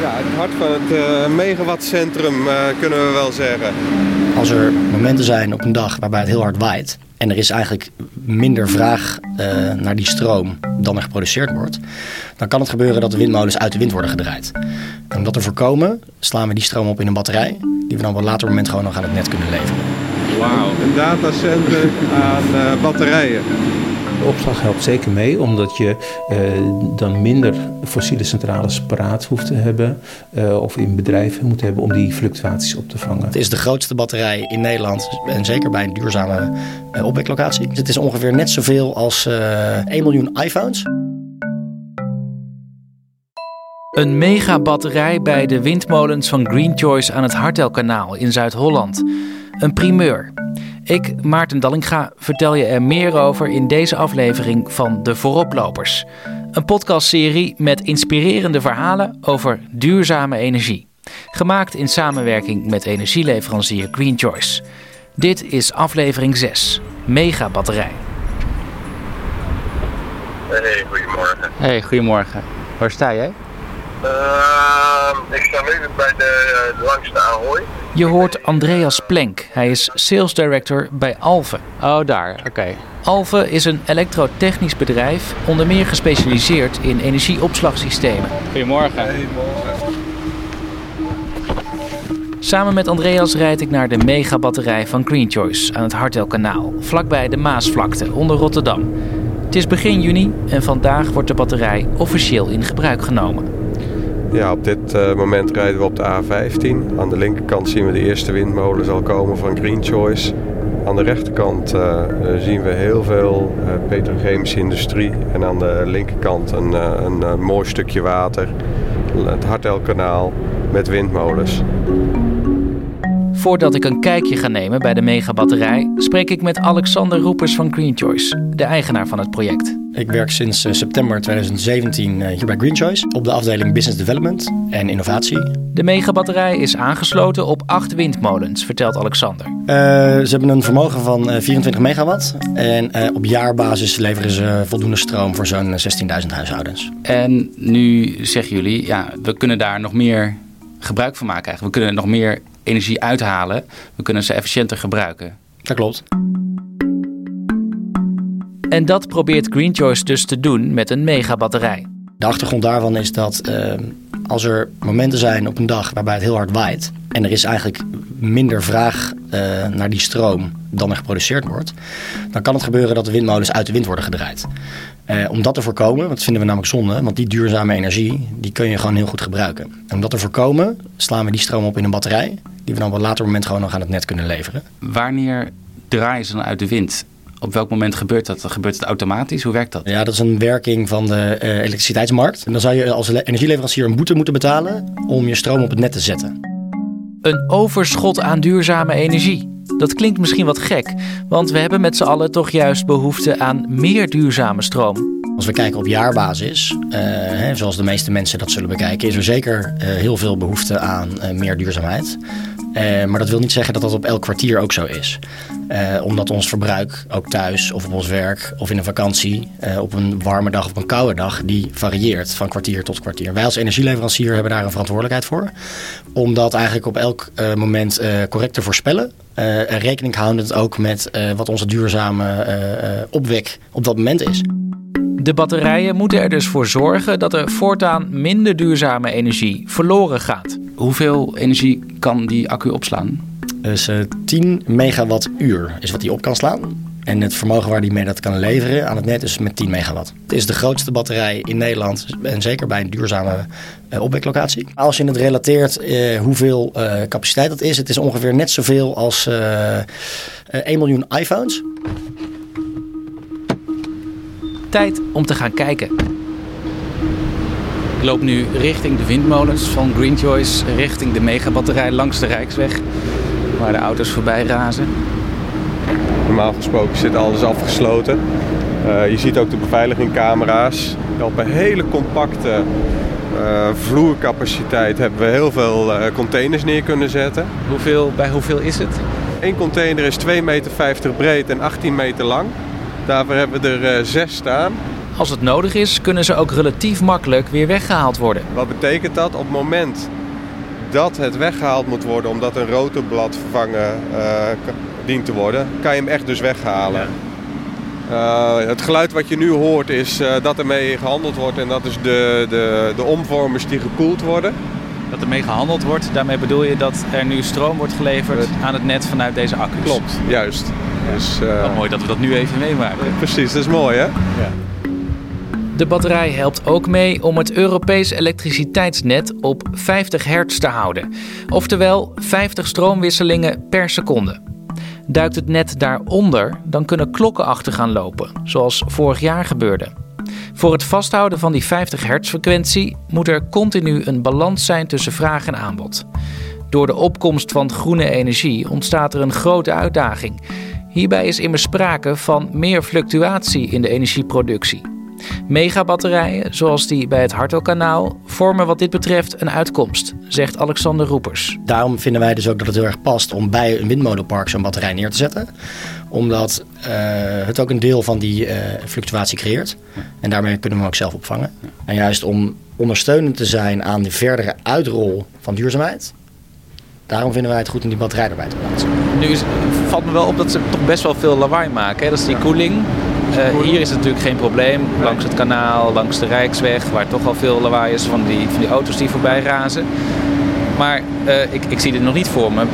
Ja, het hart van het uh, megawattcentrum uh, kunnen we wel zeggen. Als er momenten zijn op een dag waarbij het heel hard waait en er is eigenlijk minder vraag uh, naar die stroom dan er geproduceerd wordt, dan kan het gebeuren dat de windmolens uit de wind worden gedraaid. En om dat te voorkomen, slaan we die stroom op in een batterij, die we dan op een later moment gewoon nog aan het net kunnen leveren. Wauw, een datacenter aan batterijen. De opslag helpt zeker mee, omdat je uh, dan minder fossiele centrales paraat hoeft te hebben. Uh, of in bedrijven moet hebben om die fluctuaties op te vangen. Het is de grootste batterij in Nederland. En zeker bij een duurzame uh, opweklocatie. Het is ongeveer net zoveel als 1 miljoen iPhones. Een megabatterij bij de windmolens van Green Choice aan het Hartelkanaal in Zuid-Holland. Een primeur. Ik, Maarten Dallinga, vertel je er meer over in deze aflevering van De Vooroplopers. Een podcastserie met inspirerende verhalen over duurzame energie. Gemaakt in samenwerking met energieleverancier Green Choice. Dit is aflevering 6, Megabatterij. Hey, goedemorgen. Hey, goedemorgen. Waar sta jij? Uh, ik sta nu bij de, uh, langs de Ahoy. Je hoort Andreas Plenk. Hij is sales director bij Alve. Oh, daar. Oké. Alve is een elektrotechnisch bedrijf, onder meer gespecialiseerd in energieopslagsystemen. Goedemorgen. Goedemorgen. Samen met Andreas rijd ik naar de megabatterij van Green Choice aan het Hartelkanaal, vlakbij de Maasvlakte onder Rotterdam. Het is begin juni en vandaag wordt de batterij officieel in gebruik genomen. Ja, op dit uh, moment rijden we op de A15. Aan de linkerkant zien we de eerste windmolen zal komen van Green Choice. Aan de rechterkant uh, zien we heel veel uh, petrochemische industrie. En aan de linkerkant een, een mooi stukje water. Het Hartelkanaal met windmolens. Voordat ik een kijkje ga nemen bij de megabatterij, spreek ik met Alexander Roepers van Green Choice, de eigenaar van het project. Ik werk sinds september 2017 hier bij Green Choice op de afdeling Business Development en Innovatie. De megabatterij is aangesloten op acht windmolens, vertelt Alexander. Uh, ze hebben een vermogen van 24 megawatt en uh, op jaarbasis leveren ze voldoende stroom voor zo'n 16.000 huishoudens. En nu zeggen jullie, ja, we kunnen daar nog meer gebruik van maken. Eigenlijk. We kunnen nog meer energie uithalen. We kunnen ze efficiënter gebruiken. Dat klopt. En dat probeert Green Choice dus te doen met een megabatterij. De achtergrond daarvan is dat uh, als er momenten zijn op een dag waarbij het heel hard waait en er is eigenlijk minder vraag uh, naar die stroom dan er geproduceerd wordt, dan kan het gebeuren dat de windmolens uit de wind worden gedraaid. Uh, om dat te voorkomen, want dat vinden we namelijk zonde, want die duurzame energie die kun je gewoon heel goed gebruiken. En om dat te voorkomen slaan we die stroom op in een batterij die we dan op een later moment gewoon nog aan het net kunnen leveren. Wanneer draaien ze dan uit de wind? Op welk moment gebeurt dat? Gebeurt het automatisch? Hoe werkt dat? Ja, dat is een werking van de uh, elektriciteitsmarkt. En dan zou je als energieleverancier een boete moeten betalen om je stroom op het net te zetten. Een overschot aan duurzame energie. Dat klinkt misschien wat gek, want we hebben met z'n allen toch juist behoefte aan meer duurzame stroom. Als we kijken op jaarbasis, uh, hè, zoals de meeste mensen dat zullen bekijken, is er zeker uh, heel veel behoefte aan uh, meer duurzaamheid. Maar dat wil niet zeggen dat dat op elk kwartier ook zo is. omdat ons verbruik, ook thuis of op ons werk of in een vakantie, op een warme dag of op een koude dag, die varieert van kwartier tot kwartier. Wij als energieleverancier hebben daar een verantwoordelijkheid voor. Om dat eigenlijk op elk moment correct te voorspellen. en rekening houdend ook met wat onze duurzame opwek op dat moment is. De batterijen moeten er dus voor zorgen dat er voortaan minder duurzame energie verloren gaat. Hoeveel energie kan die accu opslaan? Dus uh, 10 megawattuur is wat die op kan slaan. En het vermogen waar die mee dat kan leveren aan het net is met 10 megawatt. Het is de grootste batterij in Nederland en zeker bij een duurzame uh, opweklocatie. Als je het relateert uh, hoeveel uh, capaciteit dat is, het is ongeveer net zoveel als 1 miljoen iPhones. Tijd om te gaan kijken. Ik loop nu richting de windmolens van Green Choice, richting de megabatterij langs de Rijksweg, waar de auto's voorbij razen. Normaal gesproken zit alles afgesloten. Uh, je ziet ook de beveiligingcamera's. Op een hele compacte uh, vloercapaciteit hebben we heel veel uh, containers neer kunnen zetten. Hoeveel, bij hoeveel is het? Eén container is 2,50 meter breed en 18 meter lang. Daarvoor hebben we er zes staan. Als het nodig is, kunnen ze ook relatief makkelijk weer weggehaald worden. Wat betekent dat? Op het moment dat het weggehaald moet worden omdat een rotorblad vervangen uh, dient te worden, kan je hem echt dus weghalen. Uh, het geluid wat je nu hoort is uh, dat ermee gehandeld wordt en dat is de, de, de omvormers die gekoeld worden. Dat ermee gehandeld wordt, daarmee bedoel je dat er nu stroom wordt geleverd aan het net vanuit deze accu's? Klopt, juist. Ja. Dus, uh, Wat mooi dat we dat nu even meemaken. Precies, dat is mooi hè? Ja. De batterij helpt ook mee om het Europees elektriciteitsnet op 50 hertz te houden. Oftewel 50 stroomwisselingen per seconde. Duikt het net daaronder, dan kunnen klokken achter gaan lopen, zoals vorig jaar gebeurde. Voor het vasthouden van die 50 hertz-frequentie moet er continu een balans zijn tussen vraag en aanbod. Door de opkomst van groene energie ontstaat er een grote uitdaging. Hierbij is immers sprake van meer fluctuatie in de energieproductie. Megabatterijen, zoals die bij het Hartelkanaal, vormen wat dit betreft een uitkomst, zegt Alexander Roepers. Daarom vinden wij dus ook dat het heel erg past om bij een windmolenpark zo'n batterij neer te zetten. Omdat uh, het ook een deel van die uh, fluctuatie creëert. En daarmee kunnen we hem ook zelf opvangen. En juist om ondersteunend te zijn aan de verdere uitrol van duurzaamheid. Daarom vinden wij het goed om die batterij erbij te plaatsen. Nu is, valt me wel op dat ze toch best wel veel lawaai maken. Hè? Dat is die koeling. Uh, hier is het natuurlijk geen probleem. Langs het kanaal, langs de Rijksweg, waar toch al veel lawaai is van die, van die auto's die voorbij razen. Maar uh, ik, ik zie dit nog niet voor me.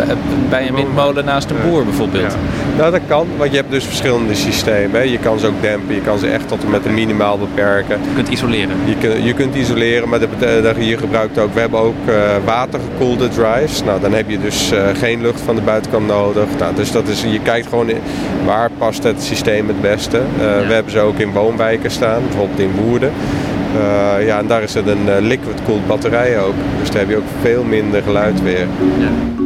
Bij een windmolen naast een boer bijvoorbeeld. Nou, dat kan, want je hebt dus verschillende systemen. Hè. Je kan ze ook dempen, je kan ze echt tot en met een minimaal beperken. Je kunt isoleren. Je, kun, je kunt isoleren, maar dat, dat je gebruikt ook. We hebben ook uh, watergekoelde drives. Nou, dan heb je dus uh, geen lucht van de buitenkant nodig. Nou, dus dat is, je kijkt gewoon in, waar past het systeem het beste. Ja. We hebben ze ook in woonwijken staan, bijvoorbeeld in Woerden. Uh, ja, en daar is het een uh, liquid cooled batterij ook. Dus daar heb je ook veel minder geluid weer. Ja.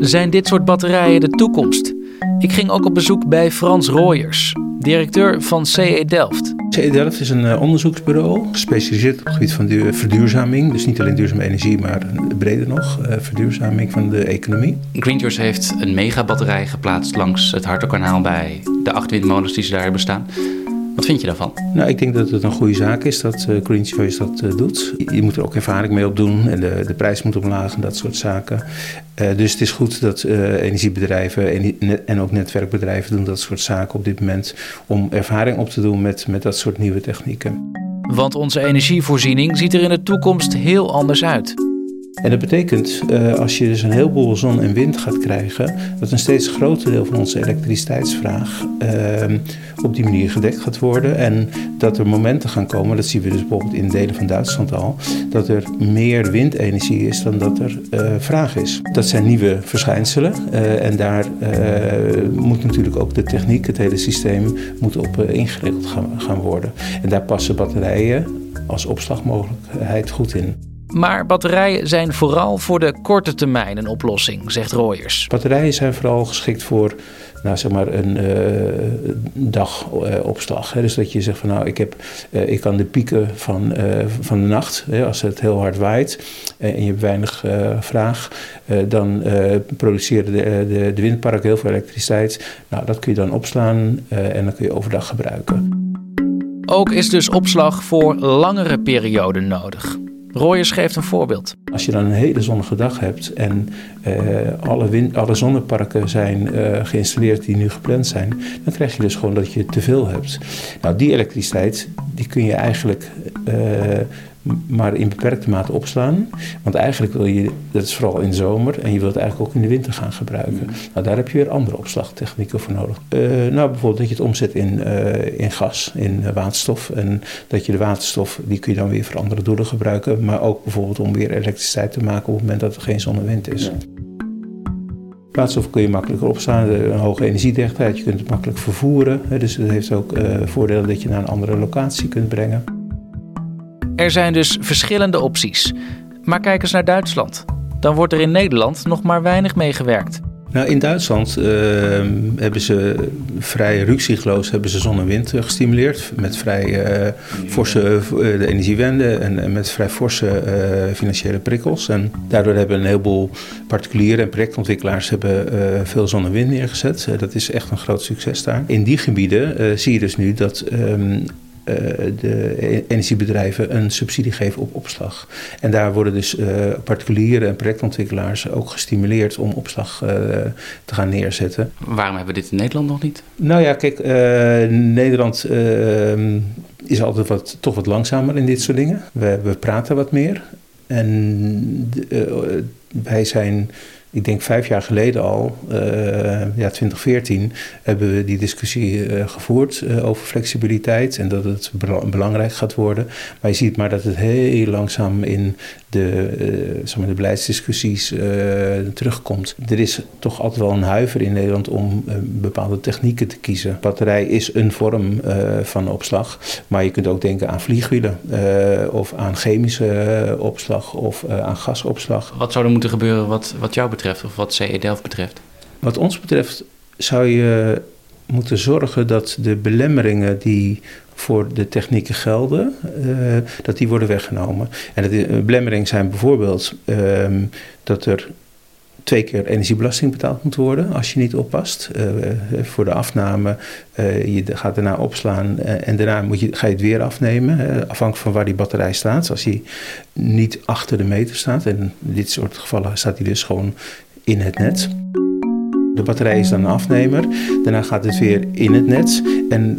Zijn dit soort batterijen de toekomst? Ik ging ook op bezoek bij Frans Royers, directeur van CE Delft. CE Delft is een uh, onderzoeksbureau gespecialiseerd op het gebied van verduurzaming. Dus niet alleen duurzame energie, maar breder nog, verduurzaming van de economie. Greenjoys heeft een megabatterij geplaatst langs het Hartelkanaal bij de acht windmolens die ze daar hebben staan. Wat vind je daarvan? Nou, ik denk dat het een goede zaak is dat uh, Green Choice dat uh, doet. Je moet er ook ervaring mee opdoen en de, de prijs moet omlaag en dat soort zaken. Uh, dus het is goed dat energiebedrijven en, en, ook netwerkbedrijven doen dat soort zaken op dit moment om ervaring op te doen met, met dat soort nieuwe technieken. Want onze energievoorziening ziet er in de toekomst heel anders uit. En dat betekent, uh, als je dus een heleboel zon en wind gaat krijgen, dat een steeds groter deel van onze elektriciteitsvraag uh, op die manier gedekt gaat worden. En dat er momenten gaan komen, dat zien we dus bijvoorbeeld in delen van Duitsland al, dat er meer windenergie is dan dat er uh, vraag is. Dat zijn nieuwe verschijnselen en daar moet natuurlijk ook de techniek, het hele systeem, moet op ingeregeld gaan worden. En daar passen batterijen als opslagmogelijkheid goed in. Maar batterijen zijn vooral voor de korte termijn een oplossing, zegt Royers. Batterijen zijn vooral geschikt voor nou, zeg maar een uh, dagopslag. Uh, dus dat je zegt van nou, ik, heb, uh, ik kan de pieken van, van de nacht, als het heel hard waait en je hebt weinig vraag, dan produceren de, de, de windparken heel veel elektriciteit. Nou, dat kun je dan opslaan en dan kun je overdag gebruiken. Ook is dus opslag voor langere perioden nodig. Royers geeft een voorbeeld. Als je dan een hele zonnige dag hebt en uh, alle, wind, alle zonneparken zijn uh, geïnstalleerd die nu gepland zijn, dan krijg je dus gewoon dat je te veel hebt. Nou, die elektriciteit die kun je eigenlijk uh, maar in beperkte mate opslaan. Want eigenlijk wil je, dat is vooral in de zomer, en je wilt het eigenlijk ook in de winter gaan gebruiken. Nou, daar heb je weer andere opslagtechnieken voor nodig. Uh, nou, bijvoorbeeld dat je het omzet in, uh, in gas, in waterstof. En dat je de waterstof, die kun je dan weer voor andere doelen gebruiken. Maar ook bijvoorbeeld om weer elektriciteit te maken op het moment dat er geen zon en wind is. Waterstof kun je makkelijker opslaan, een hoge energiedichtheid, je kunt het makkelijk vervoeren. Dus het heeft ook voordelen dat je naar een andere locatie kunt brengen. Er zijn dus verschillende opties. Maar kijk eens naar Duitsland. Dan wordt er in Nederland nog maar weinig meegewerkt. Nou, in Duitsland uh, hebben ze vrij ruksigloos hebben ze zon en wind gestimuleerd. Met vrij uh, forse de energiewende en, met vrij forse financiële prikkels. En daardoor hebben een heleboel particulieren en projectontwikkelaars hebben, veel zon en wind neergezet. dat is echt een groot succes daar. In die gebieden zie je dus nu dat um, eh, de energiebedrijven een subsidie geven op opslag. En daar worden dus uh, particulieren en projectontwikkelaars ook gestimuleerd om opslag uh, te gaan neerzetten. Waarom hebben we dit in Nederland nog niet? Nou ja, kijk, Nederland is altijd wat, toch wat langzamer in dit soort dingen. We, we praten wat meer. En wij zijn ik denk vijf jaar geleden al, uh, ja, 2014, hebben we die discussie uh, gevoerd uh, over flexibiliteit en dat het belangrijk gaat worden. Maar je ziet maar dat het heel langzaam in de, zeg maar de beleidsdiscussies terugkomt. Er is toch altijd wel een huiver in Nederland om bepaalde technieken te kiezen. Batterij is een vorm van opslag, maar je kunt ook denken aan vliegwielen of aan chemische opslag of aan gasopslag. Wat zou er moeten gebeuren wat, wat jou betreft of wat CE Delft betreft? Wat ons betreft zou je moeten zorgen dat de belemmeringen die voor de technieken gelden, uh, dat die worden weggenomen. En de belemmeringen zijn bijvoorbeeld uh, dat er twee keer energiebelasting betaald moet worden als je niet oppast. Uh, voor de afname, je gaat daarna opslaan en daarna moet je, ga je het weer afnemen. afhankelijk van waar die batterij staat. Als hij niet achter de meter staat, en in dit soort gevallen staat hij dus gewoon in het net. De batterij is dan een afnemer. Daarna gaat het weer in het net. En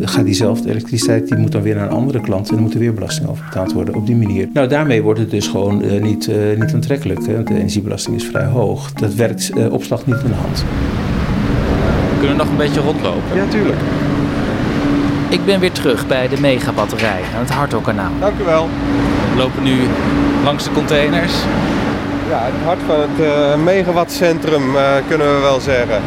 gaat diezelfde elektriciteit die moet dan weer naar een andere klant. En dan moet er weer belasting over betaald worden op die manier. Nou, daarmee wordt het dus gewoon uh, niet, uh, niet aantrekkelijk. Hè? Want de energiebelasting is vrij hoog. Dat werkt uh, opslag niet in de hand. We kunnen nog een beetje rondlopen. Ja, tuurlijk. Ik ben weer terug bij de megabatterij aan het Hartelkanaal. Dank u wel. We lopen nu langs de containers. Ja, het hart van het uh, megawattcentrum uh, kunnen we wel zeggen.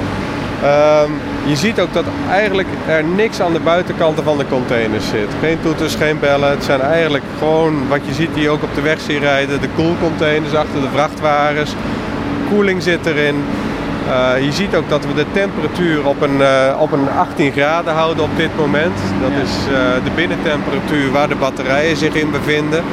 Um, je ziet ook dat eigenlijk er niks aan de buitenkanten van de containers zit. Geen toeters, geen bellen. Het zijn eigenlijk gewoon wat je ziet die ook op de weg zien rijden. De koelcontainers achter de vrachtwagens. Koeling zit erin. Uh, je ziet ook dat we de temperatuur op een, uh, op een 18 graden houden op dit moment. Dat ja. is uh, de binnentemperatuur waar de batterijen zich in bevinden.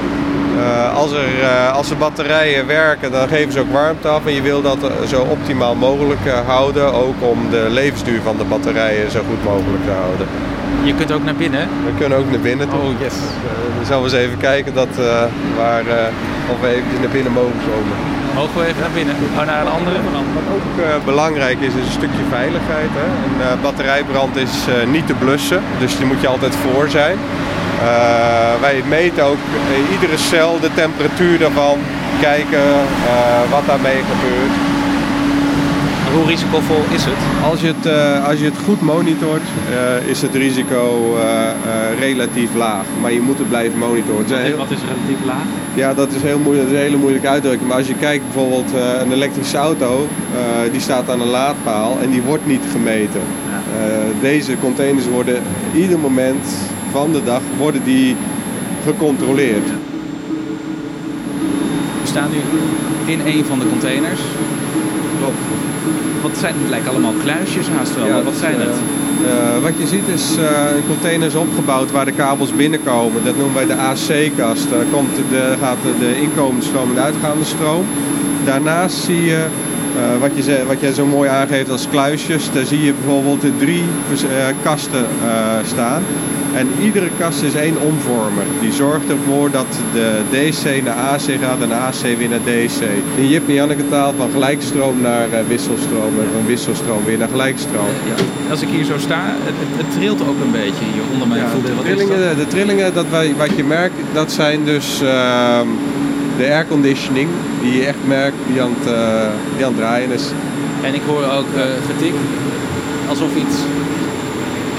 Uh, als, er, uh, als de batterijen werken, dan geven ze ook warmte af. En je wil dat zo optimaal mogelijk uh, houden. Ook om de levensduur van de batterijen zo goed mogelijk te houden. Je kunt ook naar binnen? We kunnen ook naar binnen. Oh, yes. dan zullen we eens even kijken dat, waar, of we even naar binnen mogen komen. Mogen we even naar binnen? Oh, naar een andere? Wat ook belangrijk is, is een stukje veiligheid. Hè? Een batterijbrand is niet te blussen. Dus die moet je altijd voor zijn. Uh, wij meten ook in iedere cel de temperatuur daarvan, kijken uh, wat daarmee gebeurt. Hoe risicovol is het? Als je het, uh, als je het goed monitort, is het risico relatief laag. Maar je moet het blijven monitoren. Heel... Wat is relatief laag? Ja, dat is heel moeilijk, dat is een hele moeilijke uitdrukking. Maar als je kijkt bijvoorbeeld een elektrische auto, die staat aan een laadpaal en die wordt niet gemeten. Ja. deze containers worden ieder moment van de dag worden die gecontroleerd. We staan nu in een van de containers. Klopt. Wat zijn het? lijkt allemaal kluisjes haast wel. Ja, wat zijn het? Uh, wat je ziet is uh, containers opgebouwd waar de kabels binnenkomen. Dat noemen wij de AC-kast. Daar komt de, gaat de inkomende stroom en de uitgaande stroom. Daarnaast zie je uh, wat, je, wat jij zo mooi aangeeft als kluisjes, daar zie je bijvoorbeeld de drie uh, kasten uh, staan. En iedere kast is één omvormer. Die zorgt ervoor dat de DC naar AC gaat en de AC weer naar DC. In Jip en Janneke taal van gelijkstroom naar wisselstroom en van wisselstroom weer naar gelijkstroom. Ja. Als ik hier zo sta, het, het, het, trilt ook een beetje hier onder mijn ja, voeten. De trillingen, dat? de trillingen dat wij, wat je merkt, dat zijn dus uh, de airconditioning die je echt merkt die aan het, uh, die aan het draaien is. En ik hoor ook uh, getik, alsof iets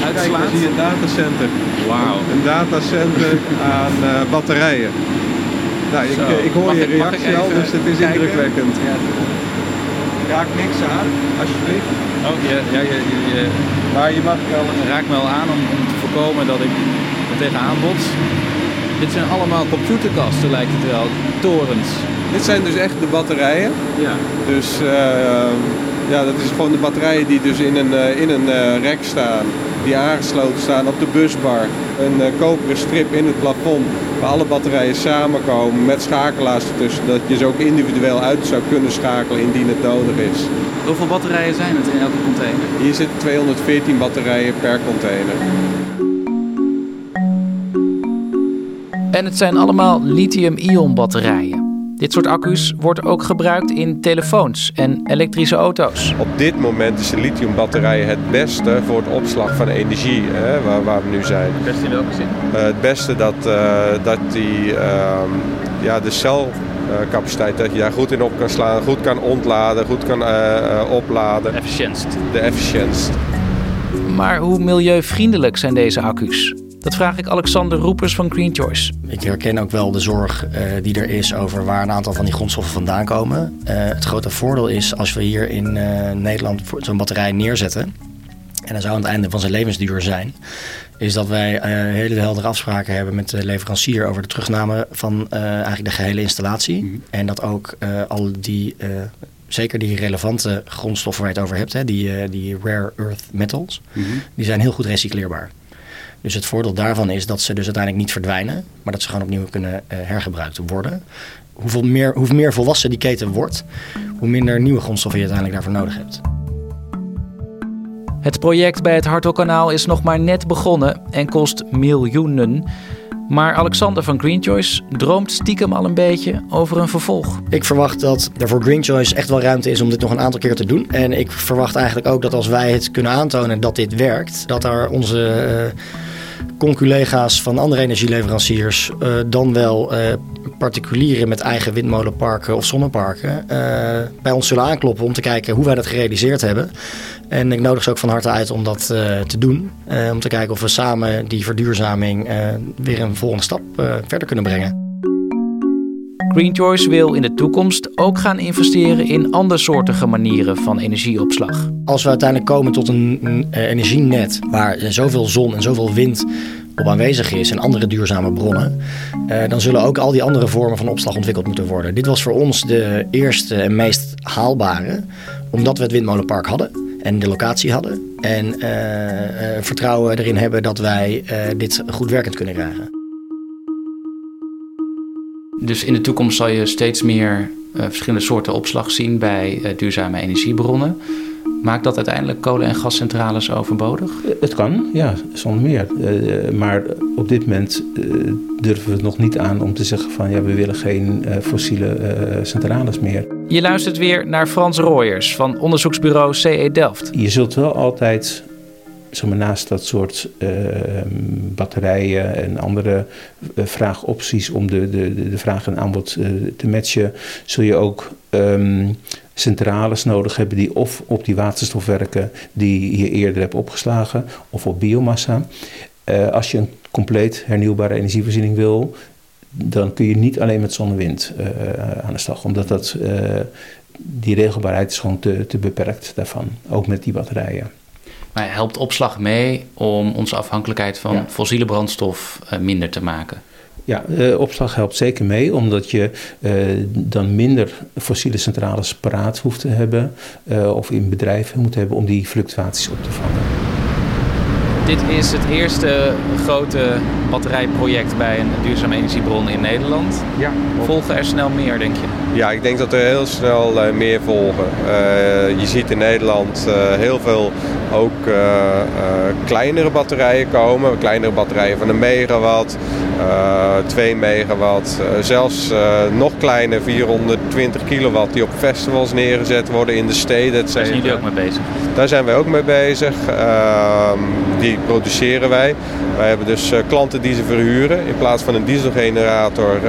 Kijk, daar zie je een datacenter. Wauw. Een datacenter aan uh, batterijen. Nou, ik, ik, hoor mag je reactie al, dus het is kijken? indrukwekkend. Ja. Raak niks aan, alsjeblieft. Oh, ja, ja, ja, ja, Maar je mag wel... Raak me wel aan om, om te voorkomen dat ik er tegenaan bots. Dit zijn allemaal computerkasten lijkt het wel, torens. Dit zijn dus echt de batterijen. Ja. Dus uh, Ja, dat is gewoon de batterijen die dus in een, in een rek staan die aangesloten staan op de busbar. Een uh, koperen strip in het plafond waar alle batterijen samenkomen met schakelaars ertussen. Dat je ze ook individueel uit zou kunnen schakelen indien het nodig is. Hoeveel batterijen zijn het in elke container? Hier zitten 214 batterijen per container. En het zijn allemaal lithium-ion batterijen. Dit soort accu's wordt ook gebruikt in telefoons en elektrische auto's. Op dit moment is de lithiumbatterij het beste voor het opslag van energie, hè, waar, waar, we nu zijn. Het beste in welke zin? Uh, het beste dat, uh, dat die, uh, ja, de celcapaciteit, dat je daar goed in op kan slaan, goed kan ontladen, goed kan eh, opladen. Efficiëntst. De efficiëntst. Maar hoe milieuvriendelijk zijn deze accu's? Dat vraag ik Alexander Roepers van Green Choice. Ik herken ook wel de zorg uh, die er is over waar een aantal van die grondstoffen vandaan komen. Uh, het grote voordeel is als we hier in uh, Nederland zo'n batterij neerzetten. En dat zou aan het einde van zijn levensduur zijn. Is dat wij hele heldere afspraken hebben met de leverancier over de terugname van eigenlijk de gehele installatie. Mm. En dat ook al die zeker die relevante grondstoffen waar je het over hebt, hè, die, die rare earth metals, mm -hmm. die zijn heel goed recycleerbaar. Dus het voordeel daarvan is dat ze dus uiteindelijk niet verdwijnen, maar dat ze gewoon opnieuw kunnen uh, hergebruikt worden. Hoeveel meer, hoe meer volwassen die keten wordt, hoe minder nieuwe grondstoffen je uiteindelijk daarvoor nodig hebt. Het project bij het Hartelkanaal is nog maar net begonnen en kost miljoenen. Maar Alexander van Green Choice droomt stiekem al een beetje over een vervolg. Ik verwacht dat er voor Green Choice echt wel ruimte is om dit nog een aantal keer te doen. En ik verwacht eigenlijk ook dat als wij het kunnen aantonen dat dit werkt, dat daar onze. Uh, conculega's van andere energieleveranciers, uh, dan wel uh, particulieren met eigen windmolenparken of zonneparken, uh, bij ons zullen aankloppen om te kijken hoe wij dat gerealiseerd hebben. En ik nodig ze ook van harte uit om dat te doen. om te kijken of we samen die verduurzaming weer een volgende stap verder kunnen brengen. Green Choice wil in de toekomst ook gaan investeren in andersoortige manieren van energieopslag. Als we uiteindelijk komen tot een, een energienet waar zoveel zon en zoveel wind op aanwezig is en andere duurzame bronnen, eh, dan zullen ook al die andere vormen van opslag ontwikkeld moeten worden. Dit was voor ons de eerste en meest haalbare, omdat we het windmolenpark hadden en de locatie hadden. En uh, vertrouwen erin hebben dat wij dit goed werkend kunnen krijgen. Dus in de toekomst zal je steeds meer uh, verschillende soorten opslag zien bij uh, duurzame energiebronnen. Maakt dat uiteindelijk kolen- en gascentrales overbodig? Het kan, ja, zonder meer. Uh, maar op dit moment durven we het nog niet aan om te zeggen van ja, we willen geen fossiele centrales meer. Je luistert weer naar Frans Royers van onderzoeksbureau CE Delft. Je zult wel altijd zeg naast dat soort uh, batterijen en andere uh, vraagopties om de, de, de vraag en aanbod uh, te matchen, zul je ook um, centrales nodig hebben die of op die waterstof werken die je eerder hebt opgeslagen, of op biomassa. als je een compleet hernieuwbare energievoorziening wil, dan kun je niet alleen met zon en wind aan de slag, omdat dat, die regelbaarheid is gewoon te, te beperkt daarvan, ook met die batterijen. Maar helpt opslag mee om onze afhankelijkheid van ja. fossiele brandstof uh, minder te maken? Ja, uh, opslag helpt zeker mee, omdat je uh, dan minder fossiele centrales paraat hoeft te hebben of in bedrijven moet hebben om die fluctuaties op te vangen. Dit is het eerste grote batterijproject bij een duurzame energiebron in Nederland. Ja. Volgen er snel meer, denk je? Ja, ik denk dat er heel snel uh, meer volgen. Uh, je ziet in Nederland uh, heel veel ook kleinere batterijen komen. Kleinere batterijen van een megawatt, 2 megawatt. zelfs nog kleiner, 420 kilowatt, die op festivals neergezet worden in de steden. Daar zijn jullie ook mee bezig? Daar zijn wij ook mee bezig. Ehm, die produceren wij. Wij hebben dus klanten die ze verhuren. In plaats van een dieselgenerator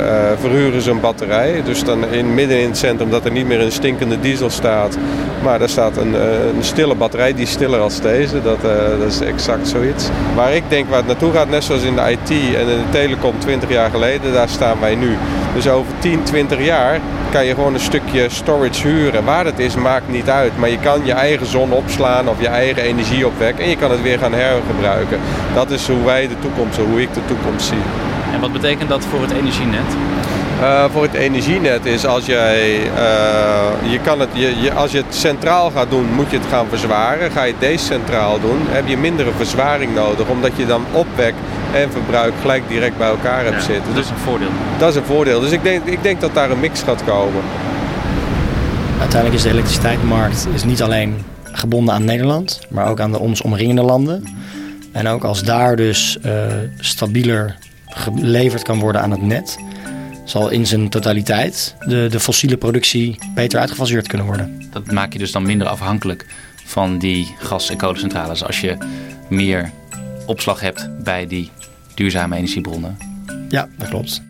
verhuren ze een batterij. Dus dan in midden in het centrum dat er niet meer een stinkende diesel staat. Maar daar staat een, een stille batterij, die is stiller als deze. Dat, dat is exact zoiets. Waar ik denk waar het naartoe gaat, net zoals in de IT en in de telecom 20 jaar geleden, daar staan wij nu. Dus over 10, 20 jaar kan je gewoon een stukje storage huren. Waar het is, maakt niet uit. Maar je kan je eigen zon opslaan of je eigen energie opwekken en je kan het weer gaan hergebruiken. Dat is hoe wij de toekomst, hoe ik de toekomst zie. En wat betekent dat voor het energienet? Uh, voor het energienet is als jij, uh, je kan het, je, je, als je het centraal gaat doen, moet je het gaan verzwaren. Ga je het decentraal doen, heb je mindere verzwaring nodig, omdat je dan opwek en verbruik gelijk direct bij elkaar hebt zitten. Dat is een voordeel. Dat is een voordeel. Dus ik denk, ik denk dat daar een mix gaat komen. Uiteindelijk is de elektriciteitsmarkt is niet alleen gebonden aan Nederland, maar ook aan de ons omringende landen. En ook als daar dus uh, stabieler geleverd kan worden aan het net, zal in zijn totaliteit de, de fossiele productie beter uitgefaseerd kunnen worden. Dat maak je dus dan minder afhankelijk van die gas- en kolencentrales als je meer opslag hebt bij die duurzame energiebronnen. Ja, dat klopt.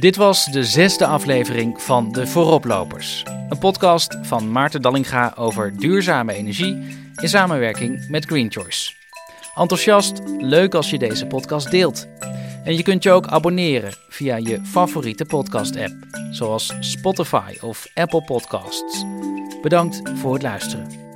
Dit was de zesde aflevering van De Vooroplopers. Een podcast van Maarten Dallinga over duurzame energie in samenwerking met Green Choice. Enthousiast, leuk als je deze podcast deelt. En je kunt je ook abonneren via je favoriete podcast-app, zoals Spotify of Apple Podcasts. Bedankt voor het luisteren.